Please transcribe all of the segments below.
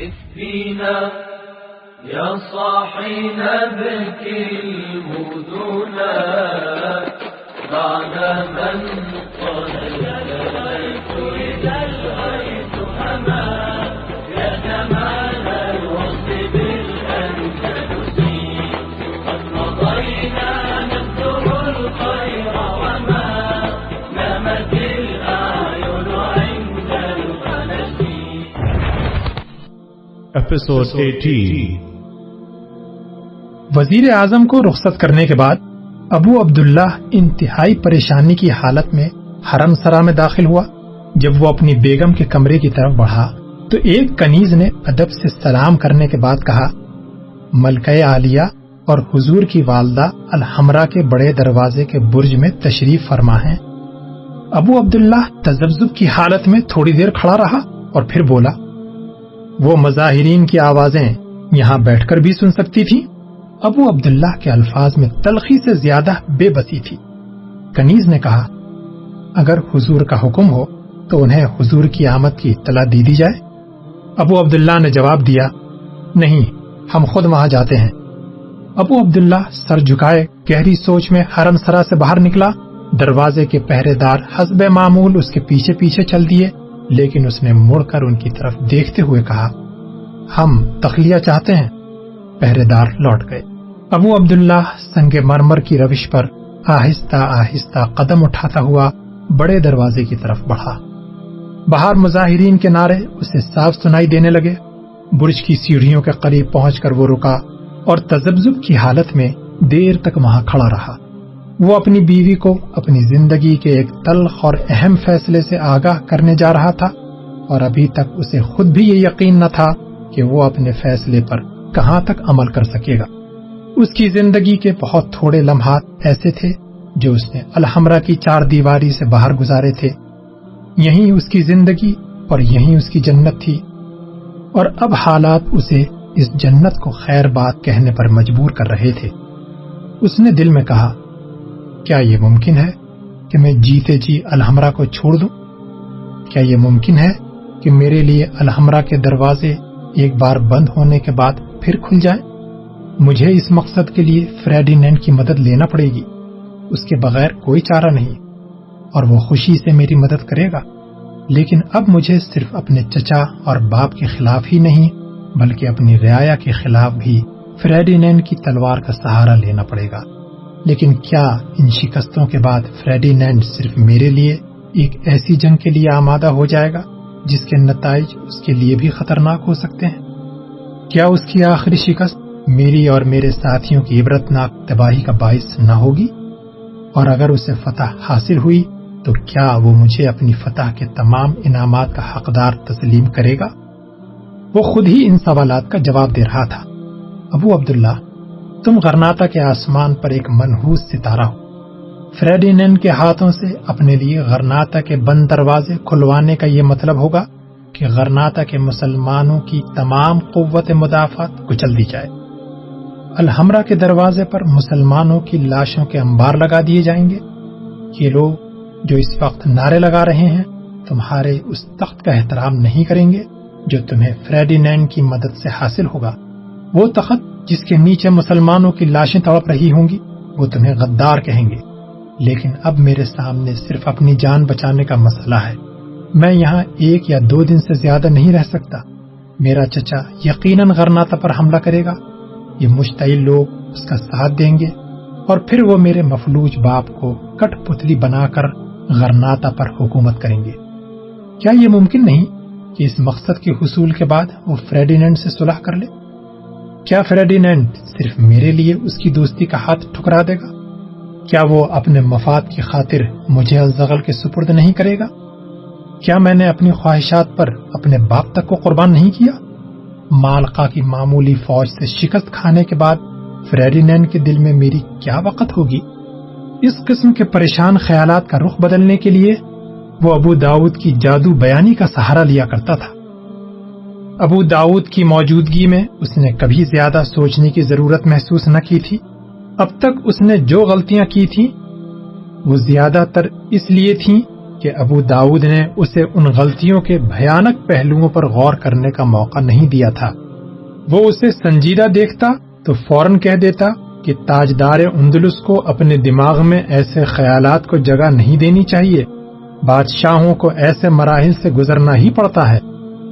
لف فينا يا صاحي نبكي المدنا بعد من قال Episode 18 وزیر اعظم کو رخصت کرنے کے بعد ابو عبداللہ انتہائی پریشانی کی حالت میں حرم سرا میں داخل ہوا۔ جب وہ اپنی بیگم کے کمرے کی طرف بڑھا تو ایک کنیز نے ادب سے سلام کرنے کے بعد کہا، ملکہ عالیہ اور حضور کی والدہ الحمرا کے بڑے دروازے کے برج میں تشریف فرما ہیں۔ ابو عبداللہ تجزب کی حالت میں تھوڑی دیر کھڑا رہا اور پھر بولا وہ مظاہرین کی آوازیں یہاں بیٹھ کر بھی سن سکتی تھی۔ ابو عبداللہ کے الفاظ میں تلخی سے زیادہ بے بسی تھی۔ کنیز نے کہا، اگر حضور کا حکم ہو تو انہیں حضور کی آمد کی اطلاع دی دی جائے۔ ابو عبداللہ نے جواب دیا، نہیں، ہم خود وہاں جاتے ہیں۔ ابو عبداللہ سر جھکائے گہری سوچ میں حرم سرا سے باہر نکلا۔ دروازے کے پہرے دار حسب معمول اس کے پیچھے پیچھے چل دیے۔ لیکن اس نے مڑ کر ان کی طرف دیکھتے ہوئے کہا، ہم تخلیہ چاہتے ہیں۔ پہرے دار لوٹ گئے۔ ابو عبداللہ سنگ مرمر کی روش پر آہستہ آہستہ قدم اٹھاتا ہوا بڑے دروازے کی طرف بڑھا۔ باہر مظاہرین کے نعرے اسے صاف سنائی دینے لگے۔ برج کی سیڑھیوں کے قریب پہنچ کر وہ رکا اور تجزب کی حالت میں دیر تک وہاں کھڑا رہا۔ وہ اپنی بیوی کو اپنی زندگی کے ایک تلخ اور اہم فیصلے سے آگاہ کرنے جا رہا تھا اور ابھی تک اسے خود بھی یہ یقین نہ تھا کہ وہ اپنے فیصلے پر کہاں تک عمل کر سکے گا۔ اس کی زندگی کے بہت تھوڑے لمحات ایسے تھے جو اس نے الحمرہ کی چار دیواری سے باہر گزارے تھے۔ یہیں اس کی زندگی اور یہیں اس کی جنت تھی۔ اور اب حالات اسے اس جنت کو خیر بات کہنے پر مجبور کر رہے تھے۔ اس نے دل میں کہا کیا یہ ممکن ہے کہ میں جیتے جی الحمرہ کو چھوڑ دوں؟ کیا یہ ممکن ہے کہ میرے لیے الحمرہ کے دروازے ایک بار بند ہونے کے بعد پھر کھل جائیں؟ مجھے اس مقصد کے لیے فریڈینینڈ کی مدد لینا پڑے گی۔ اس کے بغیر کوئی چارہ نہیں۔ اور وہ خوشی سے میری مدد کرے گا۔ لیکن اب مجھے صرف اپنے چچا اور باپ کے خلاف ہی نہیں، بلکہ اپنی رعایا کے خلاف بھی فریڈینینڈ کی تلوار کا سہارا لینا پڑے گا۔ لیکن کیا ان شکستوں کے بعد فریڈینینڈ صرف میرے لیے ایک ایسی جنگ کے لیے آمادہ ہو جائے گا جس کے نتائج اس کے لیے بھی خطرناک ہو سکتے ہیں؟ کیا اس کی آخری شکست میری اور میرے ساتھیوں کی عبرتناک تباہی کا باعث نہ ہوگی؟ اور اگر اسے فتح حاصل ہوئی تو کیا وہ مجھے اپنی فتح کے تمام انعامات کا حقدار تسلیم کرے گا؟ وہ خود ہی ان سوالات کا جواب دے رہا تھا۔ ابو عبداللہ تم غرناتا کے آسمان پر ایک منحوس ستارہ ہو۔ فریڈینین کے ہاتھوں سے اپنے لیے غرناتا کے بند دروازے کھلوانے کا یہ مطلب ہوگا کہ غرناتا کے مسلمانوں کی تمام قوت مدافعت کچل دی جائے۔ الحمرہ کے دروازے پر مسلمانوں کی لاشوں کے انبار لگا دیے جائیں گے۔ یہ لوگ جو اس وقت نعرے لگا رہے ہیں، تمہارے اس تخت کا احترام نہیں کریں گے جو تمہیں فریڈینینڈ کی مدد سے حاصل ہوگا۔ وہ تخت جس کے نیچے مسلمانوں کی لاشیں تڑپ رہی ہوں گی، وہ تمہیں غدار کہیں گے۔ لیکن اب میرے سامنے صرف اپنی جان بچانے کا مسئلہ ہے۔ میں یہاں ایک یا دو دن سے زیادہ نہیں رہ سکتا۔ میرا چچا یقیناً غرناتا پر حملہ کرے گا۔ یہ مشتعل لوگ اس کا ساتھ دیں گے۔ اور پھر وہ میرے مفلوج باپ کو کٹ پتلی بنا کر غرناتا پر حکومت کریں گے۔ کیا یہ ممکن نہیں کہ اس مقصد کے حصول کے بعد وہ فریڈینینڈ سے صلح کر لے؟ کیا فریڈینینڈ صرف میرے لیے اس کی دوستی کا ہاتھ ٹھکرا دے گا؟ کیا وہ اپنے مفاد کی خاطر مجھے الزغل کے سپرد نہیں کرے گا؟ کیا میں نے اپنی خواہشات پر اپنے باپ تک کو قربان نہیں کیا؟ مالکا کی معمولی فوج سے شکست کھانے کے بعد فریڈینینڈ کے دل میں میری کیا وقت ہوگی؟ اس قسم کے پریشان خیالات کا رخ بدلنے کے لیے وہ ابو داود کی جادو بیانی کا سہارا لیا کرتا تھا۔ ابو داود کی موجودگی میں اس نے کبھی زیادہ سوچنے کی ضرورت محسوس نہ کی تھی۔ اب تک اس نے جو غلطیاں کی تھیں، وہ زیادہ تر اس لیے تھیں کہ ابو داود نے اسے ان غلطیوں کے بھیانک پہلوؤں پر غور کرنے کا موقع نہیں دیا تھا۔ وہ اسے سنجیدہ دیکھتا تو فوراً کہہ دیتا کہ تاجدار اندلس کو اپنے دماغ میں ایسے خیالات کو جگہ نہیں دینی چاہیے۔ بادشاہوں کو ایسے مراحل سے گزرنا ہی پڑتا ہے۔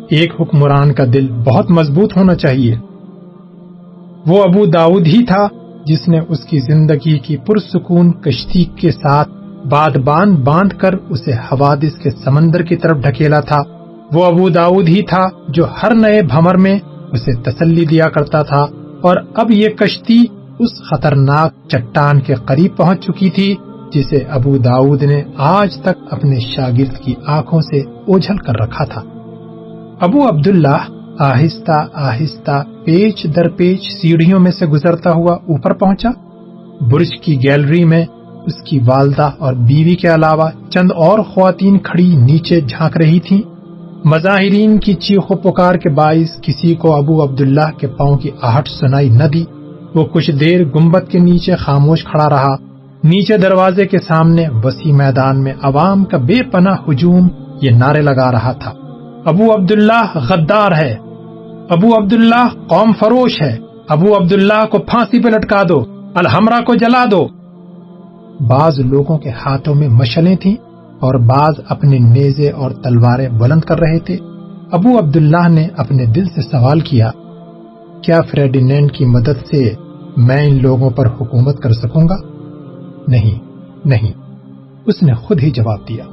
ایک حکمران کا دل بہت مضبوط ہونا چاہیے۔ وہ ابو داؤد ہی تھا جس نے اس کی زندگی کی پرسکون کشتی کے ساتھ باد باندھ باندھ کر اسے حوادث کے سمندر کی طرف ڈھکیلا تھا۔ وہ ابو داؤد ہی تھا جو ہر نئے بھمر میں اسے تسلی دیا کرتا تھا اور اب یہ کشتی اس خطرناک چٹان کے قریب پہنچ چکی تھی جسے ابو داؤد نے آج تک اپنے شاگرد کی آنکھوں سے اوجھل کر رکھا تھا۔ ابو عبداللہ آہستہ آہستہ پیچ در پیچ سیڑھیوں میں سے گزرتا ہوا اوپر پہنچا۔ برج کی گیلری میں اس کی والدہ اور بیوی کے علاوہ چند اور خواتین کھڑی نیچے جھانک رہی تھیں۔ مظاہرین کی چیخ و پکار کے باعث کسی کو ابو عبداللہ کے پاؤں کی آہٹ سنائی نہ دی۔ وہ کچھ دیر گمبت کے نیچے خاموش کھڑا رہا۔ نیچے دروازے کے سامنے وسیع میدان میں عوام کا بے پناہ ہجوم یہ نعرے لگا رہا تھا۔ ابو عبداللہ غدار ہے۔ ابو عبداللہ قوم فروش ہے۔ ابو عبداللہ کو پھانسی پہ لٹکا دو، الحمرہ کو جلا دو۔ بعض لوگوں کے ہاتھوں میں مشلیں تھیں اور بعض اپنے نیزے اور تلواریں بلند کر رہے تھے۔ ابو عبداللہ نے اپنے دل سے سوال کیا کیا فریڈینینڈ کی مدد سے میں ان لوگوں پر حکومت کر سکوں گا؟ نہیں نہیں۔ اس نے خود ہی جواب دیا،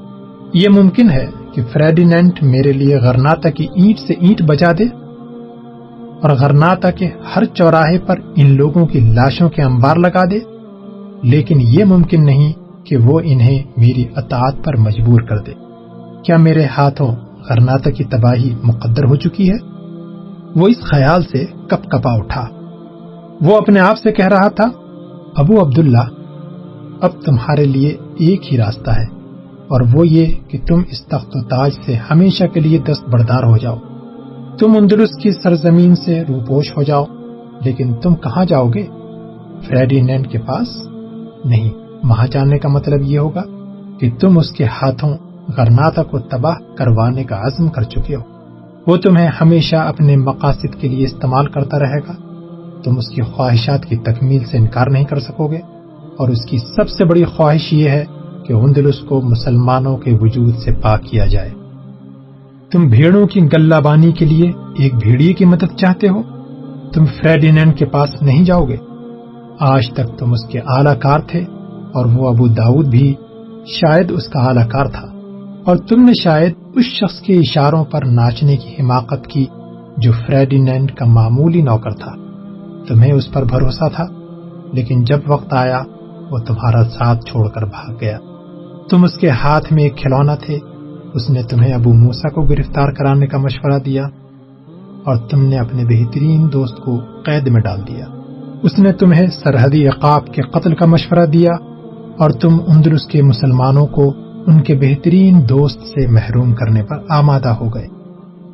یہ ممکن ہے۔ کہ فریڈینینٹ میرے لیے غرناتا کی اینٹ سے اینٹ بجا دے اور غرناتا کے ہر چوراہے پر ان لوگوں کی لاشوں کے انبار لگا دے، لیکن یہ ممکن نہیں کہ وہ انہیں میری اطاعت پر مجبور کر دے۔ کیا میرے ہاتھوں غرناتا کی تباہی مقدر ہو چکی ہے؟ وہ اس خیال سے کپ کپا اٹھا۔ وہ اپنے آپ سے کہہ رہا تھا، ابو عبداللہ، اب تمہارے لیے ایک ہی راستہ ہے۔ اور وہ یہ کہ تم اس تخت و تاج سے ہمیشہ کے لیے دست بردار ہو جاؤ۔ تم اندرس کی سرزمین سے روپوش ہو جاؤ، لیکن تم کہاں جاؤ گے؟ فریڈینینڈ کے پاس نہیں۔ وہاں جانے کا مطلب یہ ہوگا کہ تم اس کے ہاتھوں غرناتا کو تباہ کروانے کا عزم کر چکے ہو۔ وہ تمہیں ہمیشہ اپنے مقاصد کے لیے استعمال کرتا رہے گا۔ تم اس کی خواہشات کی تکمیل سے انکار نہیں کر سکو گے۔ اور اس کی سب سے بڑی خواہش یہ ہے کہ اندلس کو مسلمانوں کے وجود سے پاک کیا جائے۔ تم بھیڑوں کی گلہ بانی کے لیے ایک بھیڑیے کی مدد چاہتے ہو؟ تم فریڈینینڈ کے پاس نہیں جاؤ گے۔ آج تک تم اس کے اعلی کار تھے اور وہ ابو داود بھی شاید اس کا اعلی کار تھا۔ اور تم نے شاید اس شخص کے اشاروں پر ناچنے کی حماقت کی جو فریڈینینڈ کا معمولی نوکر تھا۔ تمہیں اس پر بھروسہ تھا، لیکن جب وقت آیا، وہ تمہارا ساتھ چھوڑ کر بھاگ گیا۔ تم اس کے ہاتھ میں ایک کھلونا تھے۔ اس نے تمہیں ابو موسا کو گرفتار کرانے کا مشورہ دیا اور تم نے اپنے بہترین دوست کو قید میں ڈال دیا۔ اس نے تمہیں سرحدی عقاب کے قتل کا مشورہ دیا اور تم اندرس کے مسلمانوں کو ان کے بہترین دوست سے محروم کرنے پر آمادہ ہو گئے۔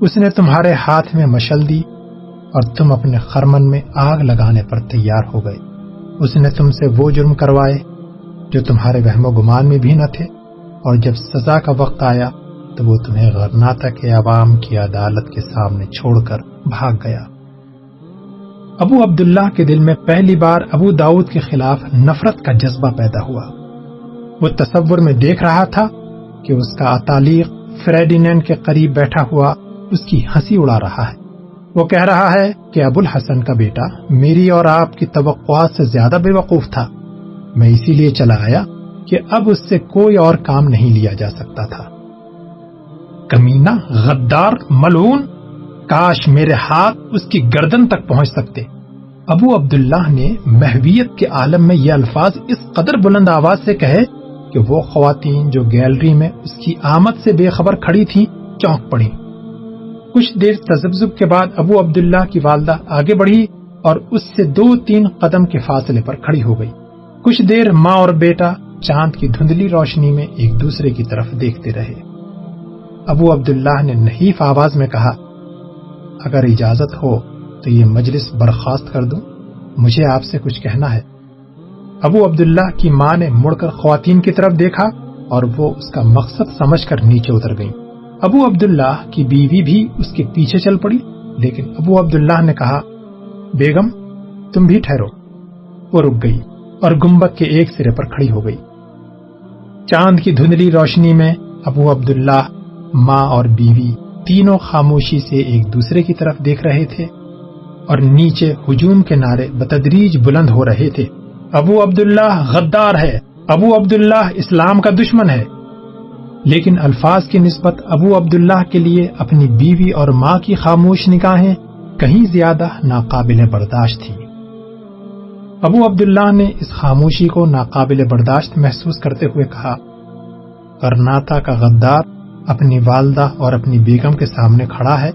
اس نے تمہارے ہاتھ میں مشل دی اور تم اپنے خرمن میں آگ لگانے پر تیار ہو گئے۔ اس نے تم سے وہ جرم کروائے جو تمہارے وہم و گمان میں بھی نہ تھے۔ اور جب سزا کا وقت آیا تو وہ تمہیں غرناتا کے عوام کی عدالت کے سامنے چھوڑ کر بھاگ گیا۔ ابو عبداللہ کے دل میں پہلی بار ابو داؤد کے خلاف نفرت کا جذبہ پیدا ہوا۔ وہ تصور میں دیکھ رہا تھا کہ اس کا تعلیق فریڈینینڈ کے قریب بیٹھا ہوا اس کی ہنسی اڑا رہا ہے۔ وہ کہہ رہا ہے کہ ابو الحسن کا بیٹا میری اور آپ کی توقعات سے زیادہ بے وقوف تھا۔ میں اسی لیے چلا آیا کہ اب اس سے کوئی اور کام نہیں لیا جا سکتا تھا۔ کمینا غدار ملون کاش میرے ہاتھ اس کی گردن تک پہنچ سکتے۔ ابو عبداللہ نے محویت کے عالم میں یہ الفاظ اس قدر بلند آواز سے کہے کہ وہ خواتین جو گیلری میں اس کی آمد سے بے خبر کھڑی تھی چونک پڑی کچھ دیر تجبزب کے بعد ابو عبداللہ کی والدہ آگے بڑھی اور اس سے دو تین قدم کے فاصلے پر کھڑی ہو گئی۔ کچھ دیر ماں اور بیٹا چاند کی دھندلی روشنی میں ایک دوسرے کی طرف دیکھتے رہے۔ ابو عبداللہ نے نحیف آواز میں کہا، اگر اجازت ہو تو یہ مجلس برخاست کر دوں، مجھے آپ سے کچھ کہنا ہے ابو عبداللہ کی ماں نے مڑ کر خواتین کی طرف دیکھا اور وہ اس کا مقصد سمجھ کر نیچے اتر گئیں۔ ابو عبداللہ کی بیوی بھی اس کے پیچھے چل پڑی، لیکن ابو عبداللہ نے کہا، بیگم، تم بھی ٹھہرو وہ رک گئی۔ اور گمبت کے ایک سرے پر کھڑی ہو گئی۔ چاند کی دھندلی روشنی میں ابو عبداللہ، ماں اور بیوی تینوں خاموشی سے ایک دوسرے کی طرف دیکھ رہے تھے اور نیچے ہجوم کے نعرے بتدریج بلند ہو رہے تھے۔ ابو عبداللہ غدار ہے، ابو عبداللہ اسلام کا دشمن ہے۔ لیکن الفاظ کی نسبت ابو عبداللہ کے لیے اپنی بیوی اور ماں کی خاموش نگاہیں کہیں زیادہ ناقابل برداشت تھی ابو عبداللہ نے اس خاموشی کو ناقابل برداشت محسوس کرتے ہوئے کہا، کرناتا کا غدار اپنی والدہ اور اپنی بیگم کے سامنے کھڑا ہے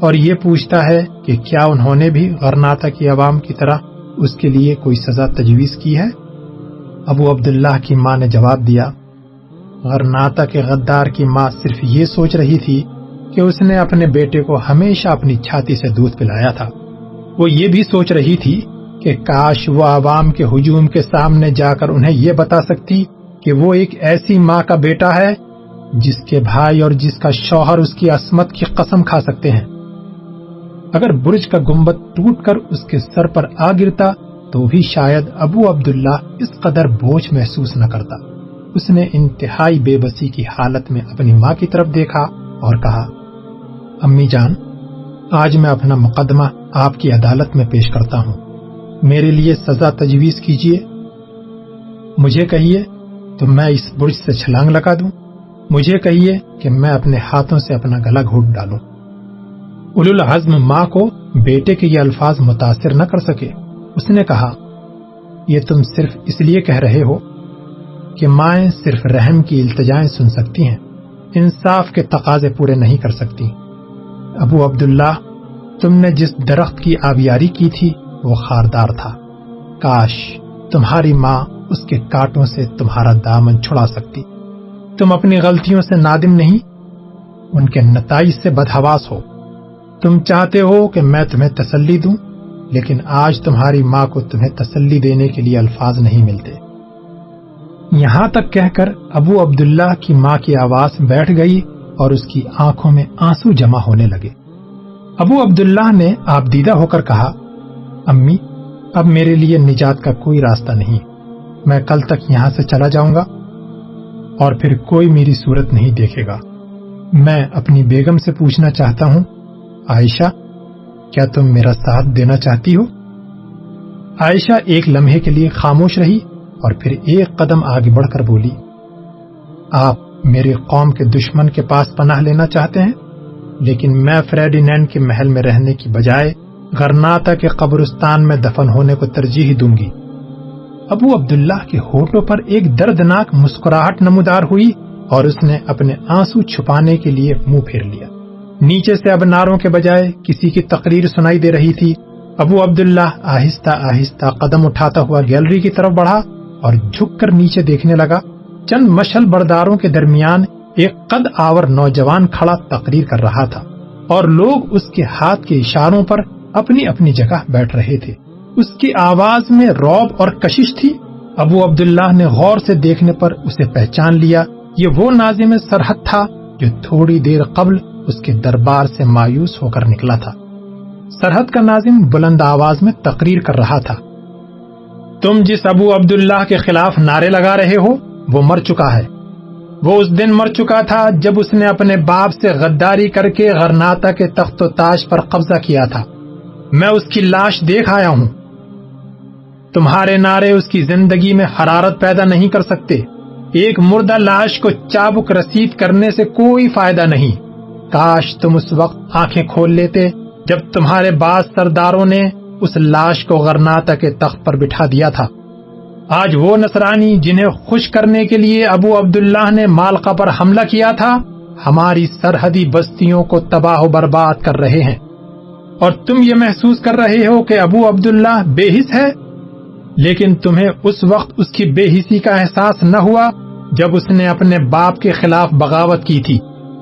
اور یہ پوچھتا ہے کہ کیا انہوں نے بھی غرناتا کی عوام کی طرح اس کے لیے کوئی سزا تجویز کی ہے؟ ابو عبداللہ کی ماں نے جواب دیا، غرناتا کے غدار کی ماں صرف یہ سوچ رہی تھی کہ اس نے اپنے بیٹے کو ہمیشہ اپنی چھاتی سے دودھ پلایا تھا۔ وہ یہ بھی سوچ رہی تھی کہ کاش وہ عوام کے ہجوم کے سامنے جا کر انہیں یہ بتا سکتی کہ وہ ایک ایسی ماں کا بیٹا ہے جس کے بھائی اور جس کا شوہر اس کی عصمت کی قسم کھا سکتے ہیں۔ اگر برج کا گنبد ٹوٹ کر اس کے سر پر آ گرتا تو بھی شاید ابو عبداللہ اس قدر بوجھ محسوس نہ کرتا۔ اس نے انتہائی بے بسی کی حالت میں اپنی ماں کی طرف دیکھا اور کہا، امی جان، آج میں اپنا مقدمہ آپ کی عدالت میں پیش کرتا ہوں۔ میرے لیے سزا تجویز کیجیے مجھے کہیے تو میں اس برج سے چھلانگ لگا دوں۔ مجھے کہیے کہ میں اپنے ہاتھوں سے اپنا گلا گھوٹ ڈالوں۔ العزم ماں کو بیٹے کے یہ الفاظ متاثر نہ کر سکے۔ اس نے کہا، یہ تم صرف اس لیے کہہ رہے ہو کہ مائیں صرف رحم کی التجائیں سن سکتی ہیں۔ انصاف کے تقاضے پورے نہیں کر سکتی۔ ابو عبداللہ، تم نے جس درخت کی آبیاری کی تھی وہ خاردار تھا۔ کاش تمہاری ماں اس کے کاٹوں سے تمہارا دامن چھڑا سکتی۔ تم اپنی غلطیوں سے نادم نہیں، ان کے نتائج سے بدہواس ہو۔ تم چاہتے ہو کہ میں تمہیں تسلی دوں، لیکن آج تمہاری ماں کو تمہیں تسلی دینے کے لیے الفاظ نہیں ملتے۔ یہاں تک کہہ کر ابو عبداللہ کی ماں کی آواز بیٹھ گئی اور اس کی آنکھوں میں آنسو جمع ہونے لگے۔ ابو عبداللہ نے آپ دیدہ ہو کر کہا امی، اب میرے لیے نجات کا کوئی راستہ نہیں۔ میں کل تک یہاں سے چلا جاؤں گا اور پھر کوئی میری صورت نہیں دیکھے گا۔ میں اپنی بیگم سے پوچھنا چاہتا ہوں، عائشہ، کیا تم میرا ساتھ دینا چاہتی ہو؟ عائشہ ایک لمحے کے لیے خاموش رہی اور پھر ایک قدم آگے بڑھ کر بولی، آپ میری قوم کے دشمن کے پاس پناہ لینا چاہتے ہیں، لیکن میں فریڈینینڈ کے محل میں رہنے کی بجائے غرناتا کے قبرستان میں دفن ہونے کو ترجیح دوں گی۔ ابو عبداللہ کے ہوٹوں پر ایک دردناک مسکراہٹ نمودار ہوئی اور اس نے اپنے آنسو چھپانے کے لیے منہ پھیر لیا۔ نیچے سے اب ناروں کے بجائے کسی کی تقریر سنائی دے رہی تھی۔ ابو عبداللہ آہستہ آہستہ قدم اٹھاتا ہوا گیلری کی طرف بڑھا اور جھک کر نیچے دیکھنے لگا۔ چند مشل برداروں کے درمیان ایک قد آور نوجوان کھڑا تقریر کر رہا تھا اور لوگ اس کے ہاتھ کے اشاروں پر اپنی اپنی جگہ بیٹھ رہے تھے۔ اس کی آواز میں روب اور کشش تھی۔ ابو عبداللہ نے غور سے دیکھنے پر اسے پہچان لیا۔ یہ وہ نازم سرحد تھا جو تھوڑی دیر قبل اس کے دربار سے مایوس ہو کر نکلا تھا۔ سرحد کا ناظم بلند آواز میں تقریر کر رہا تھا۔ تم جس ابو عبداللہ کے خلاف نعرے لگا رہے ہو، وہ مر چکا ہے۔ وہ اس دن مر چکا تھا جب اس نے اپنے باپ سے غداری کر کے غرناتا کے تخت و تاج پر قبضہ کیا تھا۔ میں اس کی لاش دیکھ آیا ہوں۔ تمہارے نعرے اس کی زندگی میں حرارت پیدا نہیں کر سکتے۔ ایک مردہ لاش کو چابک رسید کرنے سے کوئی فائدہ نہیں۔ کاش تم اس وقت آنکھیں کھول لیتے جب تمہارے بعض سرداروں نے اس لاش کو غرناتا کے تخت پر بٹھا دیا تھا۔ آج وہ نصرانی جنہیں خوش کرنے کے لیے ابو عبداللہ نے مالکا پر حملہ کیا تھا، ہماری سرحدی بستیوں کو تباہ و برباد کر رہے ہیں۔ اور تم یہ محسوس کر رہے ہو کہ ابو عبداللہ بے حص ہے؟ لیکن تمہیں اس وقت اس کی بے حصی کا احساس نہ ہوا جب اس نے اپنے باپ کے خلاف بغاوت کی تھی۔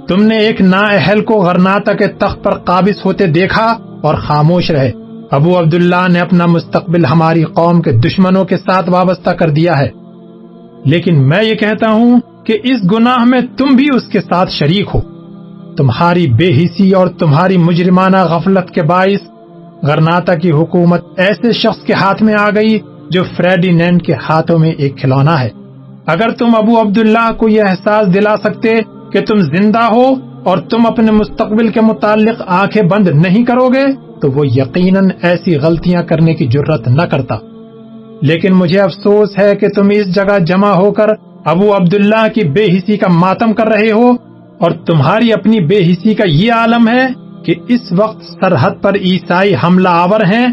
تم نے ایک نا اہل کو غرناتا کے تخت پر قابض ہوتے دیکھا اور خاموش رہے۔ ابو عبداللہ نے اپنا مستقبل ہماری قوم کے دشمنوں کے ساتھ وابستہ کر دیا ہے۔ لیکن میں یہ کہتا ہوں کہ اس گناہ میں تم بھی اس کے ساتھ شریک ہو۔ تمہاری بے حسی اور تمہاری مجرمانہ غفلت کے باعث غرناتا کی حکومت ایسے شخص کے ہاتھ میں آ گئی جو فریڈینینڈ کے ہاتھوں میں ایک کھلونا ہے۔ اگر تم ابو عبداللہ کو یہ احساس دلا سکتے کہ تم زندہ ہو اور تم اپنے مستقبل کے متعلق آنکھیں بند نہیں کرو گے، تو وہ یقیناً ایسی غلطیاں کرنے کی جرت نہ کرتا۔ لیکن مجھے افسوس ہے کہ تم اس جگہ جمع ہو کر ابو عبداللہ کی بے حسی کا ماتم کر رہے ہو۔ اور تمہاری اپنی بے حسی کا یہ عالم ہے کہ اس وقت سرحد پر عیسائی حملہ آور ہیں،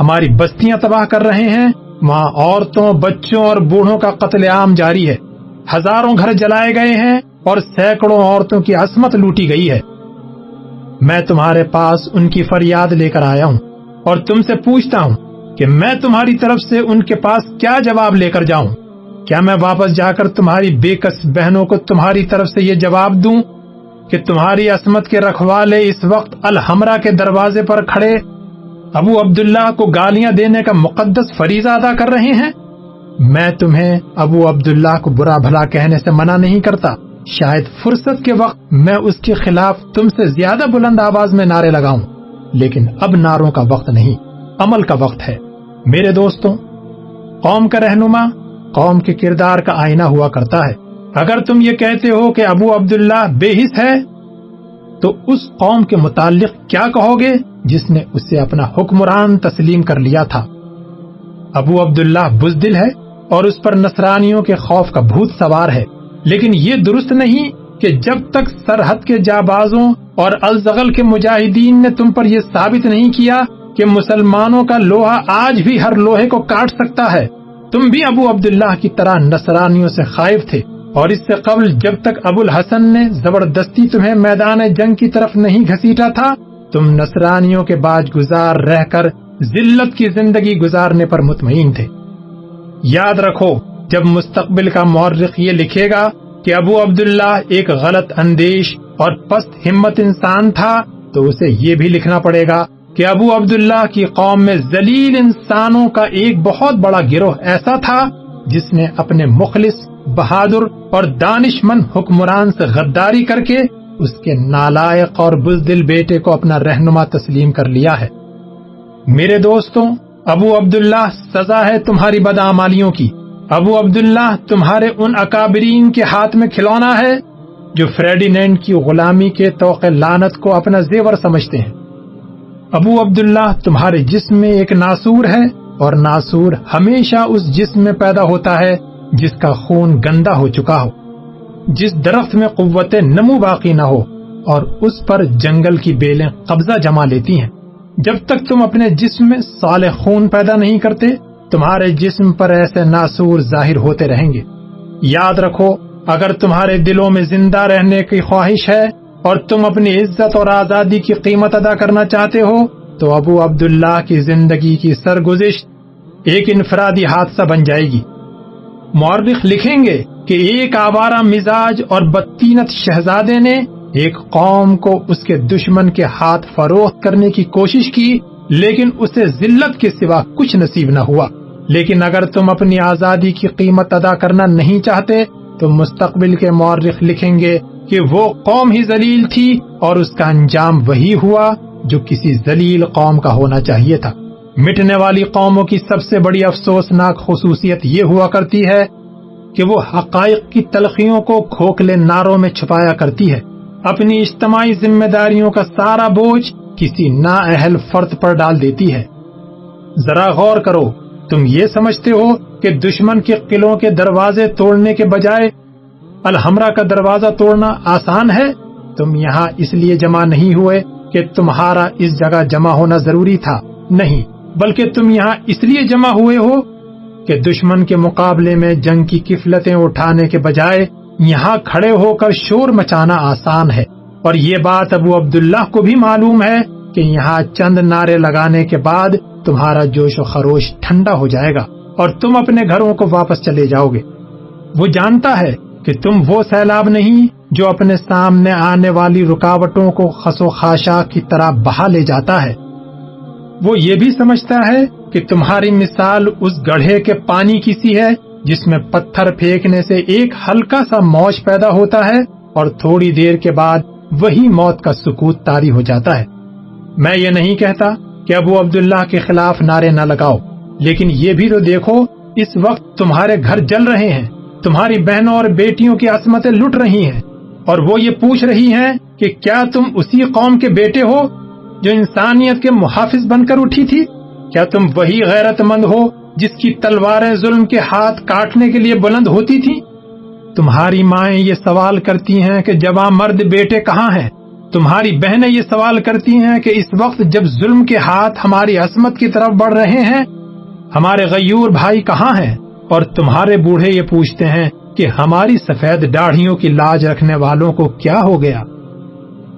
ہماری بستیاں تباہ کر رہے ہیں، وہاں عورتوں، بچوں اور بوڑھوں کا قتل عام جاری ہے۔ ہزاروں گھر جلائے گئے ہیں اور سینکڑوں عورتوں کی عصمت لوٹی گئی ہے۔ میں تمہارے پاس ان کی فریاد لے کر آیا ہوں اور تم سے پوچھتا ہوں کہ میں تمہاری طرف سے ان کے پاس کیا جواب لے کر جاؤں۔ کیا میں واپس جا کر تمہاری بے کس بہنوں کو تمہاری طرف سے یہ جواب دوں کہ تمہاری عصمت کے رکھوالے اس وقت الحمرہ کے دروازے پر کھڑے ابو عبداللہ کو گالیاں دینے کا مقدس فریضہ ادا کر رہے ہیں؟ میں تمہیں ابو عبداللہ کو برا بھلا کہنے سے منع نہیں کرتا۔ شاید فرصت کے وقت میں اس کے خلاف تم سے زیادہ بلند آواز میں نعرے لگاؤں، لیکن اب نعروں کا وقت نہیں، عمل کا وقت ہے۔ میرے دوستوں، قوم کا رہنما قوم کے کردار کا آئینہ ہوا کرتا ہے۔ اگر تم یہ کہتے ہو کہ ابو عبداللہ بے حص ہے، تو اس قوم کے متعلق کیا کہو گے جس نے اسے اپنا حکمران تسلیم کر لیا تھا؟ ابو عبداللہ بزدل ہے اور اس پر نصرانیوں کے خوف کا بھوت سوار ہے۔ لیکن یہ درست نہیں کہ جب تک سرحد کے جابازوں اور الزغل کے مجاہدین نے تم پر یہ ثابت نہیں کیا کہ مسلمانوں کا لوہا آج بھی ہر لوہے کو کاٹ سکتا ہے۔ تم بھی ابو عبداللہ کی طرح نصرانیوں سے خائف تھے اور اس سے قبل جب تک ابو الحسن نے زبردستی تمہیں میدان جنگ کی طرف نہیں گھسیٹا تھا، تم نصرانیوں کے باج گزار رہ کر ذلت کی زندگی گزارنے پر مطمئن تھے۔ یاد رکھو، جب مستقبل کا مورخ یہ لکھے گا کہ ابو عبداللہ ایک غلط اندیش اور پست ہمت انسان تھا، تو اسے یہ بھی لکھنا پڑے گا کہ ابو عبداللہ کی قوم میں ذلیل انسانوں کا ایک بہت بڑا گروہ ایسا تھا جس نے اپنے مخلص، بہادر اور دانش مند حکمران سے غداری کر کے اس کے نالائق اور بزدل بیٹے کو اپنا رہنما تسلیم کر لیا ہے۔ میرے دوستوں، ابو عبداللہ سزا ہے تمہاری بدعمالیوں کی۔ ابو عبداللہ تمہارے ان اکابرین کے ہاتھ میں کھلونا ہے جو فریڈینینڈ کی غلامی کے توقع لانت کو اپنا زیور سمجھتے ہیں۔ ابو عبداللہ تمہارے جسم میں ایک ناسور ہے اور ناسور ہمیشہ اس جسم میں پیدا ہوتا ہے جس کا خون گندا ہو چکا ہو، جس درخت میں قوت نمو باقی نہ ہو اور اس پر جنگل کی بیلیں قبضہ جما لیتی ہیں۔ جب تک تم اپنے جسم میں صالح خون پیدا نہیں کرتے، تمہارے جسم پر ایسے ناسور ظاہر ہوتے رہیں گے۔ یاد رکھو، اگر تمہارے دلوں میں زندہ رہنے کی خواہش ہے اور تم اپنی عزت اور آزادی کی قیمت ادا کرنا چاہتے ہو، تو ابو عبداللہ کی زندگی کی سرگزشت ایک انفرادی حادثہ بن جائے گی۔ مورخ لکھیں گے کہ ایک آوارہ مزاج اور بدتینت شہزادے نے ایک قوم کو اس کے دشمن کے ہاتھ فروخت کرنے کی کوشش کی، لیکن اسے ذلت کے سوا کچھ نصیب نہ ہوا۔ لیکن اگر تم اپنی آزادی کی قیمت ادا کرنا نہیں چاہتے، تو مستقبل کے مورخ لکھیں گے کہ وہ قوم ہی ذلیل تھی اور اس کا انجام وہی ہوا جو کسی ذلیل قوم کا ہونا چاہیے تھا۔ مٹنے والی قوموں کی سب سے بڑی افسوسناک خصوصیت یہ ہوا کرتی ہے کہ وہ حقائق کی تلخیوں کو کھوکھلے ناروں میں چھپایا کرتی ہے۔ اپنی اجتماعی ذمہ داریوں کا سارا بوجھ کسی نا اہل فرد پر ڈال دیتی ہے۔ ذرا غور کرو، تم یہ سمجھتے ہو کہ دشمن کے قلعوں کے دروازے توڑنے کے بجائے الحمرہ کا دروازہ توڑنا آسان ہے؟ تم یہاں اس لیے جمع نہیں ہوئے کہ تمہارا اس جگہ جمع ہونا ضروری تھا۔ نہیں، بلکہ تم یہاں اس لیے جمع ہوئے ہو کہ دشمن کے مقابلے میں جنگ کی کفلتیں اٹھانے کے بجائے یہاں کھڑے ہو کر شور مچانا آسان ہے۔ اور یہ بات ابو عبداللہ کو بھی معلوم ہے کہ یہاں چند نعرے لگانے کے بعد تمہارا جوش و خروش ٹھنڈا ہو جائے گا اور تم اپنے گھروں کو واپس چلے جاؤ گے۔ وہ جانتا ہے کہ تم وہ سیلاب نہیں جو اپنے سامنے آنے والی رکاوٹوں کو خسو خاشا کی طرح بہا لے جاتا ہے۔ وہ یہ بھی سمجھتا ہے کہ تمہاری مثال اس گڑھے کے پانی کی سی ہے جس میں پتھر پھینکنے سے ایک ہلکا سا موج پیدا ہوتا ہے اور تھوڑی دیر کے بعد وہی موت کا سکوت تاری ہو جاتا ہے۔ میں یہ نہیں کہتا کہ ابو عبداللہ کے خلاف نعرے نہ لگاؤ، لیکن یہ بھی تو دیکھو، اس وقت تمہارے گھر جل رہے ہیں۔ تمہاری بہنوں اور بیٹیوں کی عصمتیں لٹ رہی ہیں اور وہ یہ پوچھ رہی ہیں کہ کیا تم اسی قوم کے بیٹے ہو جو انسانیت کے محافظ بن کر اٹھی تھی؟ کیا تم وہی غیرت مند ہو جس کی تلواریں ظلم کے ہاتھ کاٹنے کے لیے بلند ہوتی تھی تمہاری مائیں یہ سوال کرتی ہیں کہ جوان مرد بیٹے کہاں ہیں؟ تمہاری بہنیں یہ سوال کرتی ہیں کہ اس وقت جب ظلم کے ہاتھ ہماری عصمت کی طرف بڑھ رہے ہیں، ہمارے غیور بھائی کہاں ہیں؟ اور تمہارے بوڑھے یہ پوچھتے ہیں کہ ہماری سفید داڑھیوں کی لاج رکھنے والوں کو کیا ہو گیا؟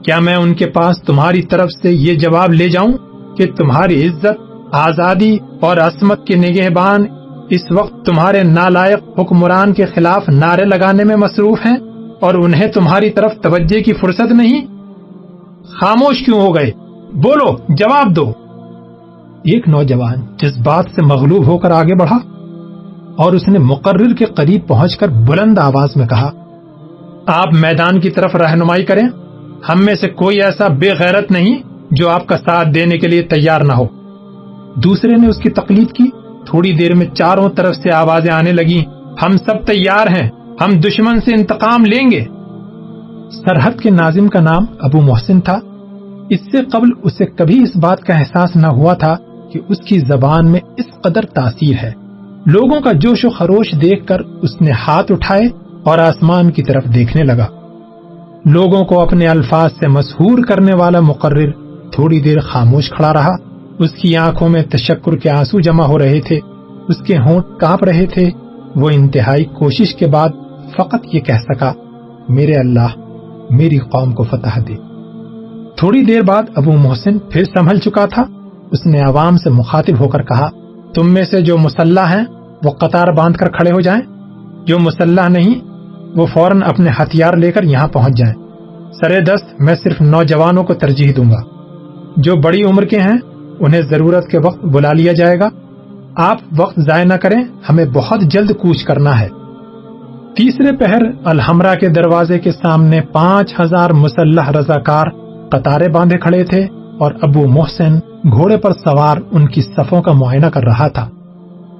کیا میں ان کے پاس تمہاری طرف سے یہ جواب لے جاؤں کہ تمہاری عزت، آزادی اور عصمت کے نگہبان اس وقت تمہارے نالائق حکمران کے خلاف نعرے لگانے میں مصروف ہیں اور انہیں تمہاری طرف توجہ کی فرصت نہیں؟ خاموش کیوں ہو گئے؟ بولو، جواب دو۔ ایک نوجوان جذبات سے مغلوب ہو کر آگے بڑھا۔ اور اس نے مقرر کے قریب پہنچ کر بلند آواز میں کہا، آپ میدان کی طرف رہنمائی کریں، ہم میں سے کوئی ایسا بے غیرت نہیں جو آپ کا ساتھ دینے کے لیے تیار نہ ہو۔ دوسرے نے اس کی تقلید کی، تھوڑی دیر میں چاروں طرف سے آوازیں آنے لگی ہم سب تیار ہیں، ہم دشمن سے انتقام لیں گے۔ سرحد کے ناظم کا نام ابو محسن تھا۔ اس سے قبل اسے کبھی اس بات کا احساس نہ ہوا تھا کہ اس کی زبان میں اس قدر تاثیر ہے۔ لوگوں کا جوش و خروش دیکھ کر اس نے ہاتھ اٹھائے اور آسمان کی طرف دیکھنے لگا۔ لوگوں کو اپنے الفاظ سے مسحور کرنے والا مقرر تھوڑی دیر خاموش کھڑا رہا۔ اس کی آنکھوں میں تشکر کے آنسو جمع ہو رہے تھے۔ اس کے ہونٹ کاپ رہے تھے۔ وہ انتہائی کوشش کے بعد فقط یہ کہہ سکا، میرے اللہ، میری قوم کو فتح دے۔ تھوڑی دیر بعد ابو محسن پھر سنبھل چکا تھا۔ اس نے عوام سے مخاطب ہو کر کہا تم میں سے جو مسلح ہیں، وہ قطار باندھ کر کھڑے ہو جائیں۔ جو مسلح نہیں، وہ فوراً اپنے ہتھیار لے کر یہاں پہنچ جائیں۔ سرے دست، میں صرف نوجوانوں کو ترجیح دوں گا۔ جو بڑی عمر کے ہیں، انہیں ضرورت کے وقت بلا لیا جائے گا۔ آپ وقت ضائع نہ کریں، ہمیں بہت جلد کوچ کرنا ہے۔ تیسرے پہر الحمرہ کے دروازے کے سامنے پانچ ہزار مسلح رضاکار قطارے باندھے کھڑے تھے اور ابو محسن گھوڑے پر سوار ان کی صفوں کا معائنہ کر رہا تھا۔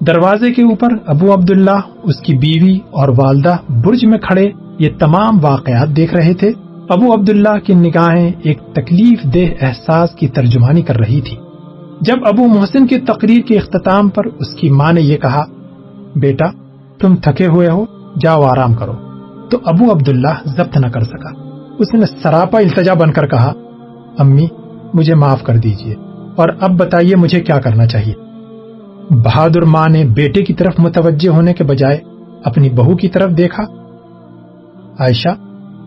دروازے کے اوپر ابو عبداللہ، اس کی بیوی اور والدہ برج میں کھڑے یہ تمام واقعات دیکھ رہے تھے۔ ابو عبداللہ کی نگاہیں ایک تکلیف دہ احساس کی ترجمانی کر رہی تھی۔ جب ابو محسن کی تقریر کے اختتام پر اس کی ماں نے یہ کہا، بیٹا، تم تھکے ہوئے ہو، جاؤ آرام کرو۔ تو ابو عبداللہ ضبط نہ کر سکا۔ اس نے سراپا التجا بن کر کہا، امی، مجھے معاف کر دیجیے۔ اور اب بتائیے مجھے کیا کرنا چاہیے۔ بہادر ماں نے بیٹے کی طرف متوجہ ہونے کے بجائے اپنی بہو کی طرف دیکھا۔ عائشہ،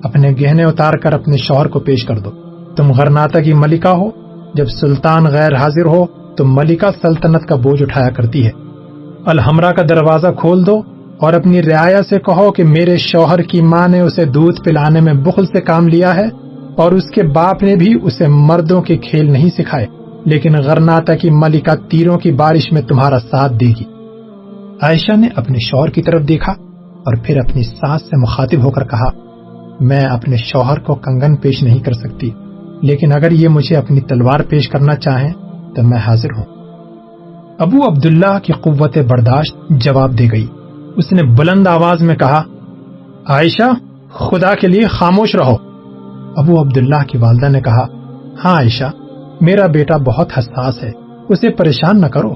اپنے گہنے اتار کر اپنے شوہر کو پیش کر دو۔ تم غرناتا کی ملکہ ہو۔ جب سلطان غیر حاضر ہو، تو ملکہ سلطنت کا بوجھ اٹھایا کرتی ہے۔ الحمرہ کا دروازہ کھول دو اور اپنی رعایا سے کہو کہ میرے شوہر کی ماں نے اسے دودھ پلانے میں بخل سے کام لیا ہے اور اس کے باپ نے بھی اسے مردوں کے کھیل نہیں سکھائے۔ لیکن غرناتا کی ملکہ تیروں کی بارش میں تمہارا ساتھ دے گی۔ عائشہ نے اپنے شوہر کی طرف دیکھا اور پھر اپنی سانس سے مخاطب ہو کر کہا، میں اپنے شوہر کو کنگن پیش نہیں کر سکتی، لیکن اگر یہ مجھے اپنی تلوار پیش کرنا چاہیں تو میں حاضر ہوں۔ ابو عبداللہ کی قوت برداشت جواب دے گئی۔ اس نے بلند آواز میں کہا، عائشہ، خدا کے لیے خاموش رہو۔ ابو عبداللہ کی والدہ نے کہا ہاں عائشہ میرا بیٹا بہت حساس ہے، اسے پریشان نہ کرو۔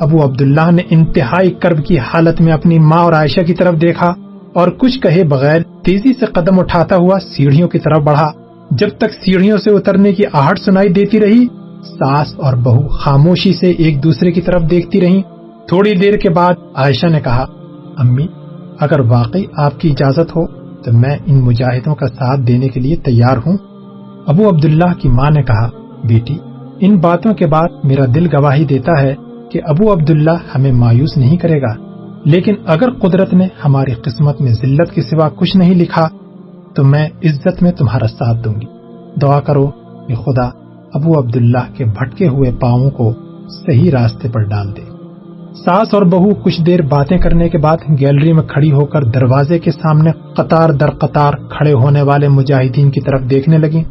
ابو عبداللہ نے انتہائی کرب کی حالت میں اپنی ماں اور عائشہ کی طرف دیکھا اور کچھ کہے بغیر تیزی سے قدم اٹھاتا ہوا سیڑھیوں کی طرف بڑھا۔ جب تک سیڑھیوں سے اترنے کی آہٹ سنائی دیتی رہی، ساس اور بہو خاموشی سے ایک دوسرے کی طرف دیکھتی رہی تھوڑی دیر کے بعد عائشہ نے کہا، امی، اگر واقعی آپ کی اجازت ہو تو میں ان مجاہدوں کا ساتھ دینے کے لیے تیار ہوں۔ ابو عبداللہ کی ماں نے کہا بیٹی، ان باتوں کے بعد میرا دل گواہی دیتا ہے کہ ابو عبداللہ ہمیں مایوس نہیں کرے گا۔ لیکن اگر قدرت نے ہماری قسمت میں ذلت کے سوا کچھ نہیں لکھا، تو میں عزت میں تمہارا ساتھ دوں گی۔ دعا کرو کہ خدا ابو عبداللہ کے بھٹکے ہوئے پاؤں کو صحیح راستے پر ڈال دے۔ ساس اور بہو کچھ دیر باتیں کرنے کے بعد گیلری میں کھڑی ہو کر دروازے کے سامنے قطار در قطار کھڑے ہونے والے مجاہدین کی طرف دیکھنے لگی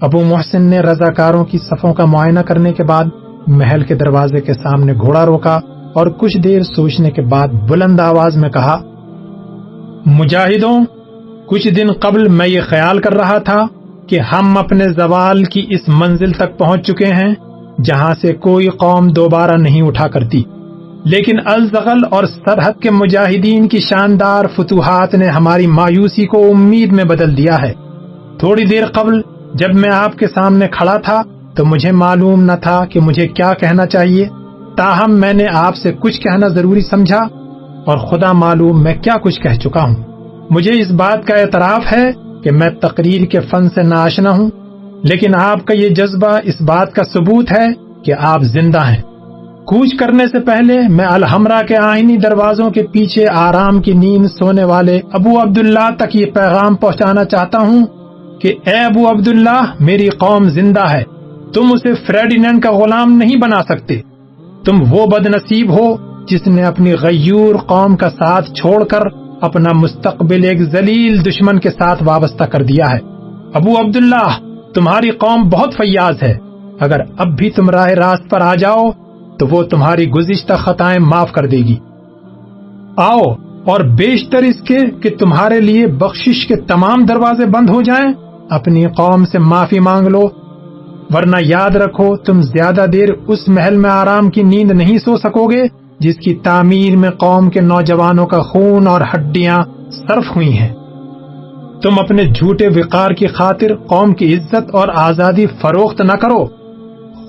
ابو محسن نے رضاکاروں کی صفوں کا معائنہ کرنے کے بعد محل کے دروازے کے سامنے گھوڑا روکا اور کچھ دیر سوچنے کے بعد بلند آواز میں کہا، مجاہدوں، کچھ دن قبل میں یہ خیال کر رہا تھا کہ ہم اپنے زوال کی اس منزل تک پہنچ چکے ہیں جہاں سے کوئی قوم دوبارہ نہیں اٹھا کرتی۔ لیکن الزغل اور سرحد کے مجاہدین کی شاندار فتوحات نے ہماری مایوسی کو امید میں بدل دیا ہے۔ تھوڑی دیر قبل جب میں آپ کے سامنے کھڑا تھا تو مجھے معلوم نہ تھا کہ مجھے کیا کہنا چاہیے۔ تاہم، میں نے آپ سے کچھ کہنا ضروری سمجھا اور خدا معلوم میں کیا کچھ کہہ چکا ہوں۔ مجھے اس بات کا اعتراف ہے کہ میں تقریر کے فن سے ناشنا ہوں، لیکن آپ کا یہ جذبہ اس بات کا ثبوت ہے کہ آپ زندہ ہیں۔ کوچ کرنے سے پہلے میں الحمرہ کے آئینی دروازوں کے پیچھے آرام کی نیند سونے والے ابو عبداللہ تک یہ پیغام پہنچانا چاہتا ہوں۔ کہ اے ابو عبداللہ، میری قوم زندہ ہے۔ تم اسے فریڈینڈ کا غلام نہیں بنا سکتے۔ تم وہ بد نصیب ہو جس نے اپنی غیور قوم کا ساتھ چھوڑ کر اپنا مستقبل ایک ذلیل دشمن کے ساتھ وابستہ کر دیا ہے۔ ابو عبداللہ، تمہاری قوم بہت فیاض ہے۔ اگر اب بھی تم راہ راست پر آ جاؤ، تو وہ تمہاری گزشتہ خطائیں معاف کر دے گی۔ آؤ اور بیشتر اس کے کہ تمہارے لیے بخشش کے تمام دروازے بند ہو جائیں۔ اپنی قوم سے معافی مانگ لو، ورنہ یاد رکھو تم زیادہ دیر اس محل میں آرام کی نیند نہیں سو سکو گے، جس کی تعمیر میں قوم کے نوجوانوں کا خون اور ہڈیاں صرف ہوئی ہیں۔ تم اپنے جھوٹے وقار کی خاطر قوم کی عزت اور آزادی فروخت نہ کرو۔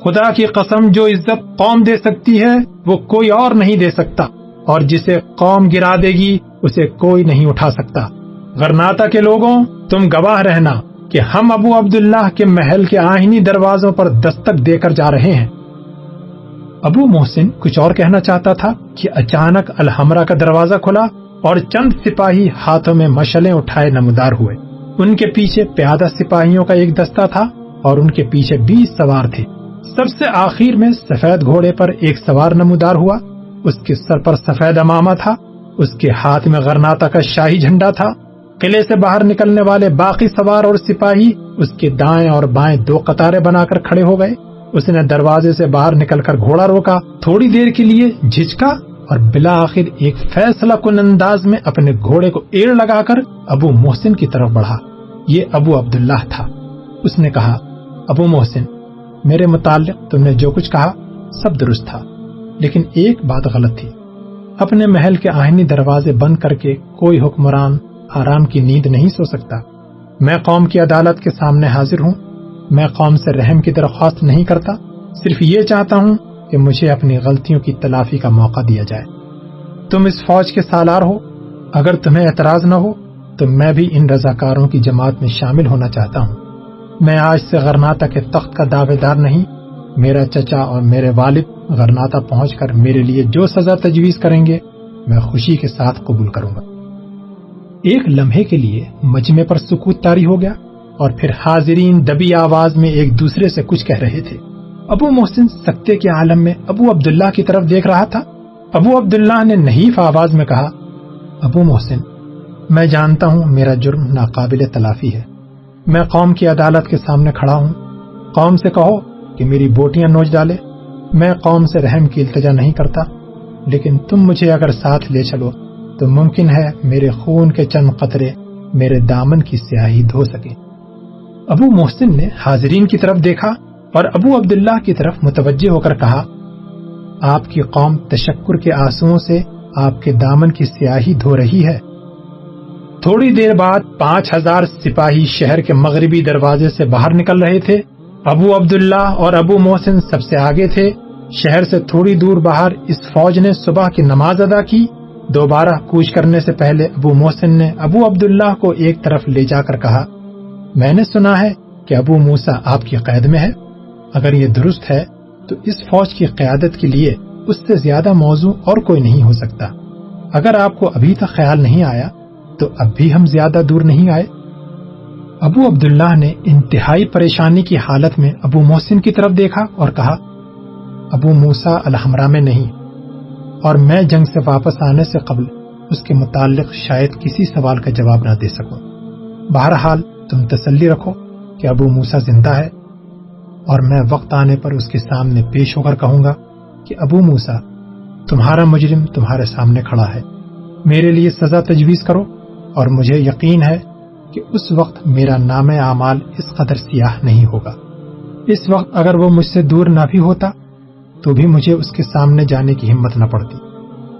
خدا کی قسم جو عزت قوم دے سکتی ہے، وہ کوئی اور نہیں دے سکتا، اور جسے قوم گرا دے گی، اسے کوئی نہیں اٹھا سکتا۔ غرناتا کے لوگوں، تم گواہ رہنا۔ کہ ہم ابو عبداللہ کے محل کے آہنی دروازوں پر دستک دے کر جا رہے ہیں۔ ابو محسن کچھ اور کہنا چاہتا تھا کہ اچانک الحمرہ کا دروازہ کھلا اور چند سپاہی ہاتھوں میں مشلیں اٹھائے نمودار ہوئے۔ ان کے پیچھے پیادہ سپاہیوں کا ایک دستہ تھا اور ان کے پیچھے بیس سوار تھے۔ سب سے آخر میں سفید گھوڑے پر ایک سوار نمودار ہوا۔ اس کے سر پر سفید امامہ تھا۔ اس کے ہاتھ میں غرناتا کا شاہی جھنڈا تھا۔ قلعے سے باہر نکلنے والے باقی سوار اور سپاہی اس کے دائیں اور بائیں دو قطاریں بنا کر کھڑے ہو گئے۔ اس نے دروازے سے باہر نکل کر گھوڑا روکا۔ تھوڑی دیر کے لیے جھجکا اور بلا آخر ایک فیصلہ کن انداز میں اپنے گھوڑے کو ایڑ لگا کر ابو محسن کی طرف بڑھا۔ یہ ابو عبداللہ تھا۔ اس نے کہا، ابو محسن، میرے متعلق تم نے جو کچھ کہا سب درست تھا، لیکن ایک بات غلط تھی۔ اپنے محل کے آہنی دروازے بند کر کے کوئی حکمران آرام کی نیند نہیں سو سکتا۔ میں قوم کی عدالت کے سامنے حاضر ہوں۔ میں قوم سے رحم کی درخواست نہیں کرتا۔ صرف یہ چاہتا ہوں کہ مجھے اپنی غلطیوں کی تلافی کا موقع دیا جائے۔ تم اس فوج کے سالار ہو۔ اگر تمہیں اعتراض نہ ہو، تو میں بھی ان رضاکاروں کی جماعت میں شامل ہونا چاہتا ہوں۔ میں آج سے غرناتا کے تخت کا دعوے دار نہیں۔ میرا چچا اور میرے والد غرناتا پہنچ کر میرے لیے جو سزا تجویز کریں گے، میں خوشی کے ساتھ قبول کروں گا۔ ایک لمحے کے لیے مجمع پر سکوت تاری ہو گیا اور پھر حاضرین دبی آواز میں ایک دوسرے سے کچھ کہہ رہے تھے۔ ابو محسن سکتے کے عالم میں ابو عبداللہ کی طرف دیکھ رہا تھا۔ ابو عبداللہ نے نحیف آواز میں کہا، ابو محسن، میں جانتا ہوں میرا جرم ناقابل تلافی ہے۔ میں قوم کی عدالت کے سامنے کھڑا ہوں۔ قوم سے کہو کہ میری بوٹیاں نوچ ڈالے۔ میں قوم سے رحم کی التجا نہیں کرتا، لیکن تم مجھے اگر ساتھ لے چلو تو ممکن ہے میرے خون کے چند قطرے میرے دامن کی سیاہی دھو سکے ابو محسن نے حاضرین کی طرف دیکھا اور ابو عبداللہ کی طرف متوجہ ہو کر کہا، آپ کی قوم تشکر کے آنسو سے آپ کے دامن کی سیاہی دھو رہی ہے۔ تھوڑی دیر بعد پانچ ہزار سپاہی شہر کے مغربی دروازے سے باہر نکل رہے تھے۔ ابو عبداللہ اور ابو محسن سب سے آگے تھے۔ شہر سے تھوڑی دور باہر اس فوج نے صبح کی نماز ادا کی۔ دوبارہ کوچ کرنے سے پہلے ابو محسن نے ابو عبداللہ کو ایک طرف لے جا کر کہا، میں نے سنا ہے کہ ابو موسا آپ کی قید میں ہے۔ اگر یہ درست ہے، تو اس فوج کی قیادت کے لیے اس سے زیادہ موضوع اور کوئی نہیں ہو سکتا۔ اگر آپ کو ابھی تک خیال نہیں آیا، تو اب بھی ہم زیادہ دور نہیں آئے۔ ابو عبداللہ نے انتہائی پریشانی کی حالت میں ابو محسن کی طرف دیکھا اور کہا، ابو موسا الحمرہ میں نہیں۔ اور میں جنگ سے واپس آنے سے قبل اس کے متعلق شاید کسی سوال کا جواب نہ دے سکوں۔ بہرحال تم تسلی رکھو کہ ابو موسا زندہ ہے اور میں وقت آنے پر اس کے سامنے پیش ہو کر کہوں گا کہ ابو موسا تمہارا مجرم تمہارے سامنے کھڑا ہے۔ میرے لیے سزا تجویز کرو اور مجھے یقین ہے کہ اس وقت میرا نام اعمال اس قدر سیاہ نہیں ہوگا۔ اس وقت اگر وہ مجھ سے دور نہ بھی ہوتا تو بھی مجھے اس کے سامنے جانے کی ہمت نہ پڑتی۔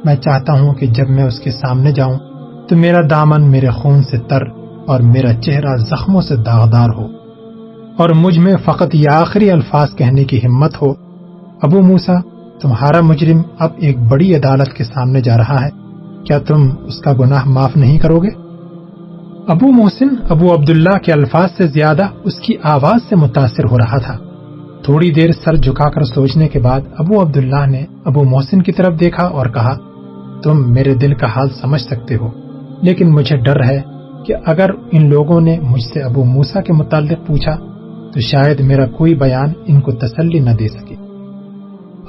میں چاہتا ہوں کہ جب میں اس کے سامنے جاؤں، تو میرا دامن میرے خون سے تر اور میرا چہرہ زخموں سے داغدار ہو۔ اور مجھ میں فقط یہ آخری الفاظ کہنے کی ہمت ہو، ابو موسا تمہارا مجرم اب ایک بڑی عدالت کے سامنے جا رہا ہے۔ کیا تم اس کا گناہ معاف نہیں کرو گے؟ ابو محسن، ابو عبداللہ کے الفاظ سے زیادہ اس کی آواز سے متاثر ہو رہا تھا۔ تھوڑی دیر سر جھکا کر سوچنے کے بعد ابو عبداللہ نے ابو محسن کی طرف دیکھا اور کہا، تم میرے دل کا حال سمجھ سکتے ہو، لیکن مجھے ڈر ہے کہ اگر ان لوگوں نے مجھ سے ابو موسا کے متعلق پوچھا، تو شاید میرا کوئی بیان ان کو تسلی نہ دے سکے۔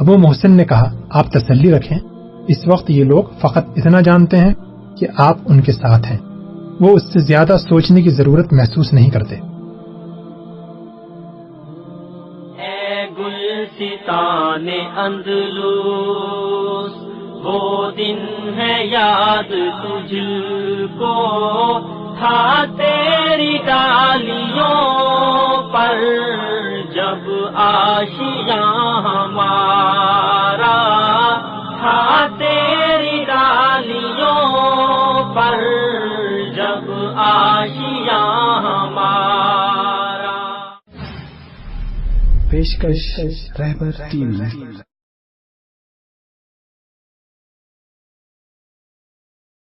ابو محسن نے کہا، آپ تسلی رکھیں، اس وقت یہ لوگ فقط اتنا جانتے ہیں کہ آپ ان کے ساتھ ہیں۔ وہ اس سے زیادہ سوچنے کی ضرورت محسوس نہیں کرتے۔ گل اندلوس۔ وہ دن ہے یاد تجھ کو، تھا تیری ڈالیوں پر۔ جب آشیاں ہمارا، تھا تیری ڈالیوں پر۔ جب آشیاں ہمارا پیشکش رہبر ٹیم۔